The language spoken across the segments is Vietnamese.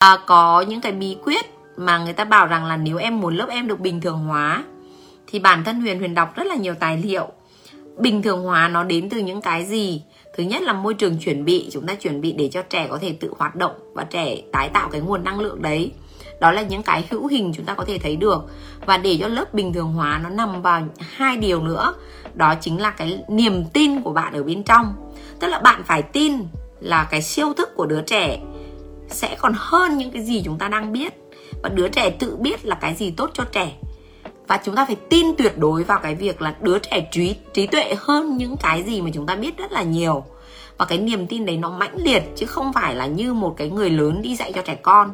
à, có những cái bí quyết mà người ta bảo rằng là nếu em muốn lớp em được bình thường hóa thì bản thân Huyền Huyền đọc rất là nhiều tài liệu. Bình thường hóa nó đến từ những cái gì? Thứ nhất là môi trường chuẩn bị chúng ta chuẩn bị để cho trẻ có thể tự hoạt động và trẻ tái tạo cái nguồn năng lượng đấy. Đó là những cái hữu hình chúng ta có thể thấy được. Và để cho lớp bình thường hóa nó nằm vào hai điều nữa đó chính là cái niềm tin của bạn ở bên trong. Tức là bạn phải tin là cái siêu thức của đứa trẻ sẽ còn hơn những cái gì chúng ta đang biết. Và đứa trẻ tự biết là cái gì tốt cho trẻ. Và chúng ta phải tin tuyệt đối vào cái việc là đứa trẻ trí trí tuệ hơn những cái gì mà chúng ta biết rất là nhiều. Và cái niềm tin đấy nó mãnh liệt, chứ không phải là như một cái người lớn đi dạy cho trẻ con.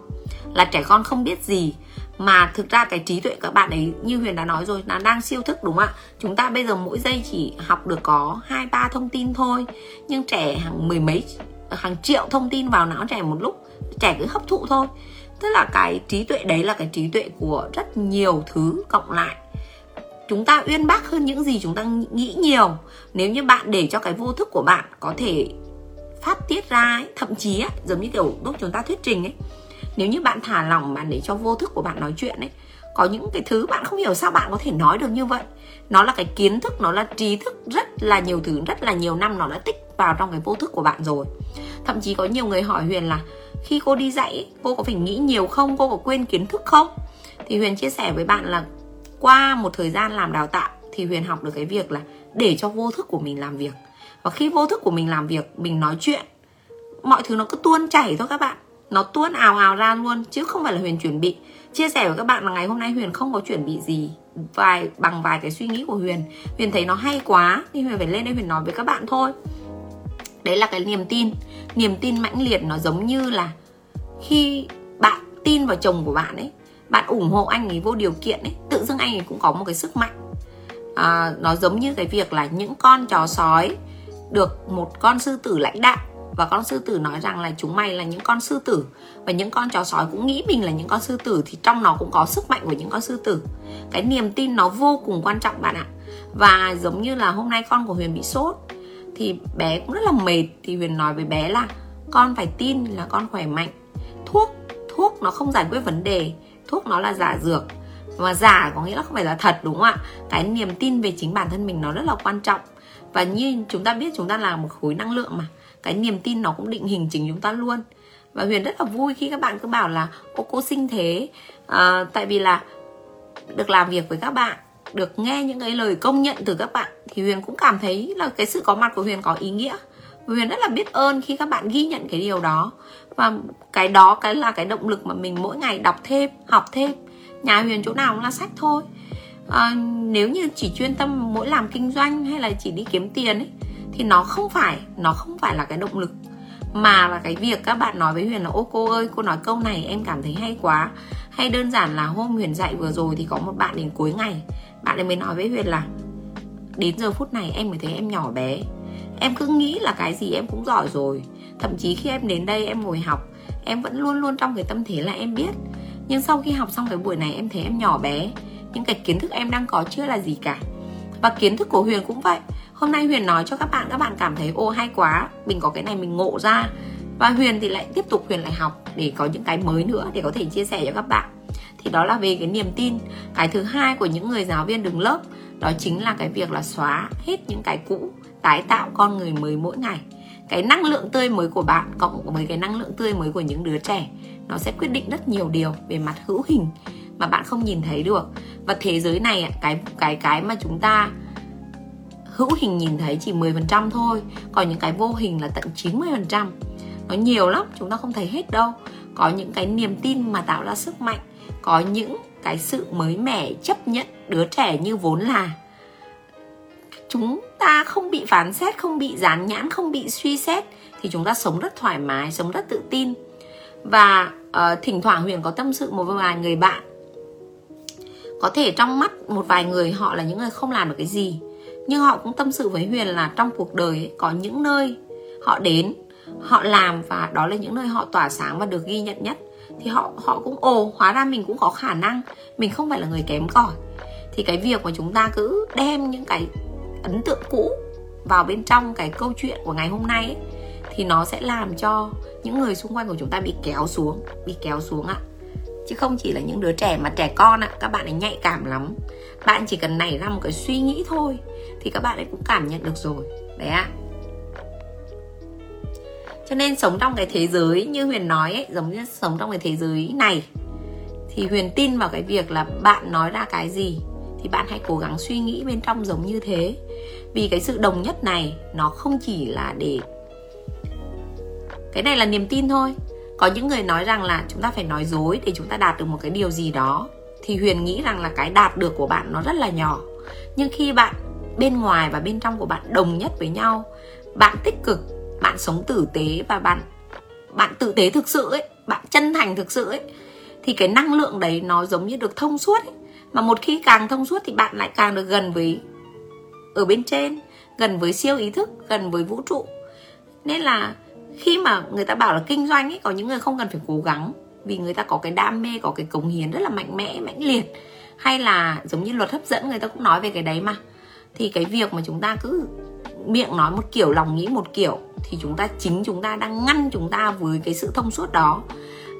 Là trẻ con không biết gì. Mà thực ra cái trí tuệ các bạn ấy, như huyền đã nói rồi là đang siêu thức đúng không ạ? Chúng ta bây giờ mỗi giây chỉ học được có hai, ba thông tin thôi. Nhưng trẻ hàng mười mấy, hàng triệu thông tin vào não trẻ một lúc trẻ cứ hấp thụ thôi. Tức là cái trí tuệ đấy là cái trí tuệ của rất nhiều thứ cộng lại. Chúng ta uyên bác hơn những gì chúng ta nghĩ nhiều. Nếu như bạn để cho cái vô thức của bạn có thể phát tiết ra ấy, thậm chí ấy, giống như kiểu lúc chúng ta thuyết trình ấy nếu như bạn thả lỏng bạn để cho vô thức của bạn nói chuyện ấy có những cái thứ bạn không hiểu sao bạn có thể nói được như vậy. Nó là cái kiến thức nó là trí thức rất là nhiều thứ rất là nhiều năm nó đã tích vào trong cái vô thức của bạn rồi. Thậm chí có nhiều người hỏi huyền là khi cô đi dạy cô có phải nghĩ nhiều không? Cô có quên kiến thức không? Thì huyền chia sẻ với bạn là qua một thời gian làm đào tạo thì huyền học được cái việc là để cho vô thức của mình làm việc. Và khi vô thức của mình làm việc, mình nói chuyện, mọi thứ nó cứ tuôn chảy thôi các bạn. Nó tuôn ào ào ra luôn, chứ không phải là huyền chuẩn bị. Chia sẻ với các bạn là ngày hôm nay huyền không có chuẩn bị gì vài, bằng vài cái suy nghĩ của huyền. Huyền thấy nó hay quá, thì huyền phải lên đây huyền nói với các bạn thôi. Đấy là cái niềm tin niềm tin mãnh liệt nó giống như là khi bạn tin vào chồng của bạn ấy bạn ủng hộ anh ấy vô điều kiện ấy tự dưng anh ấy cũng có một cái sức mạnh. À, nó giống như cái việc là những con chó sói được một con sư tử lãnh đạo và con sư tử nói rằng là chúng mày là những con sư tử và những con chó sói cũng nghĩ mình là những con sư tử thì trong nó cũng có sức mạnh của những con sư tử. Cái niềm tin nó vô cùng quan trọng bạn ạ. Và giống như là hôm nay con của huyền bị sốt thì bé cũng rất là mệt thì huyền nói với bé là con phải tin là con khỏe mạnh. Thuốc thuốc nó không giải quyết vấn đề thuốc nó là giả dược. Mà giả có nghĩa là không phải là thật đúng không ạ? Cái niềm tin về chính bản thân mình nó rất là quan trọng. Và như chúng ta biết chúng ta là một khối năng lượng mà. Cái niềm tin nó cũng định hình chính chúng ta luôn. Và huyền rất là vui khi các bạn cứ bảo là ô cô sinh thế. À, tại vì là được làm việc với các bạn được nghe những cái lời công nhận từ các bạn thì huyền cũng cảm thấy là cái sự có mặt của huyền có ý nghĩa. Huyền rất là biết ơn khi các bạn ghi nhận cái điều đó. Và cái đó cái là cái động lực mà mình mỗi ngày đọc thêm học thêm. Nhà huyền chỗ nào cũng là sách thôi. À, nếu như chỉ chuyên tâm mỗi làm kinh doanh hay là chỉ đi kiếm tiền ấy thì nó không phải nó không phải là cái động lực. Mà là cái việc các bạn nói với huyền là ô cô ơi cô nói câu này em cảm thấy hay quá hay đơn giản là hôm huyền dạy vừa rồi thì có một bạn đến cuối ngày. Bạn ấy mới nói với huyền là, đến giờ phút này em mới thấy em nhỏ bé. Em cứ nghĩ là cái gì em cũng giỏi rồi. Thậm chí khi em đến đây em ngồi học, em vẫn luôn luôn trong cái tâm thế là em biết. Nhưng sau khi học xong cái buổi này em thấy em nhỏ bé. Những cái kiến thức em đang có chưa là gì cả. Và kiến thức của huyền cũng vậy. Hôm nay huyền nói cho các bạn các bạn cảm thấy ô hay quá. Mình có cái này mình ngộ ra và huyền thì lại tiếp tục huyền lại học để có những cái mới nữa để có thể chia sẻ cho các bạn. Thì đó là về cái niềm tin. Cái thứ hai của những người giáo viên đứng lớp, đó chính là cái việc là xóa hết những cái cũ, tái tạo con người mới mỗi ngày. Cái năng lượng tươi mới của bạn cộng với cái năng lượng tươi mới của những đứa trẻ, nó sẽ quyết định rất nhiều điều về mặt hữu hình mà bạn không nhìn thấy được. Và thế giới này cái cái cái mà chúng ta hữu hình nhìn thấy chỉ 10% thôi, còn những cái vô hình là tận 90% nó nhiều lắm chúng ta không thấy hết đâu. Có những cái niềm tin mà tạo ra sức mạnh có những cái sự mới mẻ chấp nhận đứa trẻ như vốn là. Chúng ta không bị phán xét không bị dán nhãn không bị suy xét thì chúng ta sống rất thoải mái sống rất tự tin. Và uh, thỉnh thoảng huyền có tâm sự một vài người bạn. Có thể trong mắt một vài người họ là những người không làm được cái gì nhưng họ cũng tâm sự với huyền là trong cuộc đời ấy, có những nơi họ đến họ làm và đó là những nơi họ tỏa sáng và được ghi nhận nhất thì họ họ cũng ồ hóa ra mình cũng có khả năng. Mình không phải là người kém cỏi. Thì cái việc mà chúng ta cứ đem những cái ấn tượng cũ vào bên trong cái câu chuyện của ngày hôm nay ấy, thì nó sẽ làm cho những người xung quanh của chúng ta bị kéo xuống bị kéo xuống ạ. Chứ không chỉ là những đứa trẻ mà trẻ con ạ các bạn ấy nhạy cảm lắm. Bạn chỉ cần nảy ra một cái suy nghĩ thôi thì các bạn ấy cũng cảm nhận được rồi. Đấy ạ cho nên sống trong cái thế giới như huyền nói ấy, giống như sống trong cái thế giới này, thì huyền tin vào cái việc là bạn nói ra cái gì thì bạn hãy cố gắng suy nghĩ bên trong giống như thế. Vì cái sự đồng nhất này, nó không chỉ là để, cái này là niềm tin thôi. Có những người nói rằng là chúng ta phải nói dối để chúng ta đạt được một cái điều gì đó, thì huyền nghĩ rằng là cái đạt được của bạn nó rất là nhỏ. Nhưng khi bạn bên ngoài và bên trong của bạn đồng nhất với nhau, bạn tích cực bạn sống tử tế và bạn bạn tử tế thực sự ấy, bạn chân thành thực sự ấy, thì cái năng lượng đấy nó giống như được thông suốt ấy. mà một khi càng thông suốt thì bạn lại càng được gần với, ở bên trên, gần với siêu ý thức, gần với vũ trụ. Nên là khi mà người ta bảo là kinh doanh ấy, có những người không cần phải cố gắng vì người ta có cái đam mê, có cái cống hiến rất là mạnh mẽ, mãnh liệt. Hay là giống như luật hấp dẫn người ta cũng nói về cái đấy mà. Thì cái việc mà chúng ta cứ miệng nói một kiểu, lòng nghĩ một kiểu, thì chúng ta, chính chúng ta đang ngăn chúng ta với cái sự thông suốt đó.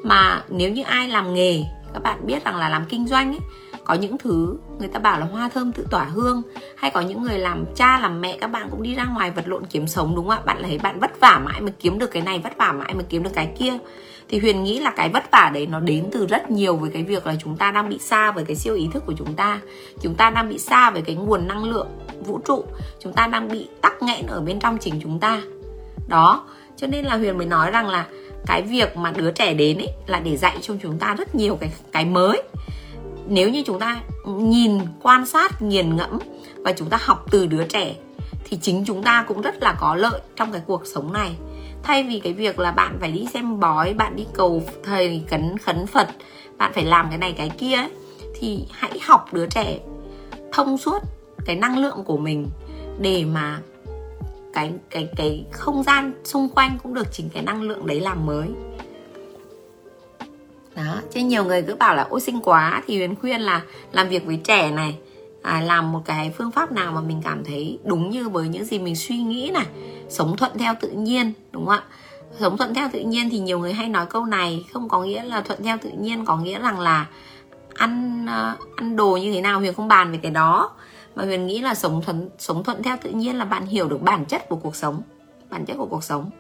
Mà nếu như ai làm nghề, các bạn biết rằng là làm kinh doanh ấy, có những thứ người ta bảo là hoa thơm tự tỏa hương, hay có những người làm cha, làm mẹ, các bạn cũng đi ra ngoài vật lộn kiếm sống, đúng không ạ? Bạn thấy bạn vất vả mãi mới kiếm được cái này, vất vả mãi mới kiếm được cái kia thì huyền nghĩ là cái vất vả đấy nó đến từ rất nhiều với cái việc là chúng ta đang bị xa với cái siêu ý thức của chúng ta. Chúng ta đang bị xa với cái nguồn năng lượng, vũ trụ. Chúng ta đang bị tắc nghẽn ở bên trong chính chúng ta. Đó, cho nên là huyền mới nói rằng là cái việc mà đứa trẻ đến ấy là để dạy cho chúng ta rất nhiều cái cái mới. Nếu như chúng ta nhìn, quan sát, nghiền ngẫm và chúng ta học từ đứa trẻ thì chính chúng ta cũng rất là có lợi trong cái cuộc sống này thay vì cái việc là bạn phải đi xem bói bạn đi cầu thầy cấn khấn phật bạn phải làm cái này cái kia ấy, thì hãy học đứa trẻ thông suốt cái năng lượng của mình để mà cái cái cái không gian xung quanh cũng được chính cái năng lượng đấy làm mới. Đó chứ nhiều người cứ bảo là ôi xinh quá thì huyền khuyên là làm việc với trẻ này à, làm một cái phương pháp nào mà mình cảm thấy đúng như với những gì mình suy nghĩ này. Sống thuận theo tự nhiên đúng không ạ? Sống thuận theo tự nhiên thì nhiều người hay nói câu này không có nghĩa là thuận theo tự nhiên có nghĩa rằng là ăn uh, ăn đồ như thế nào huyền không bàn về cái đó. Mà huyền nghĩ là sống thuận sống thuận theo tự nhiên là bạn hiểu được bản chất của cuộc sống bản chất của cuộc sống.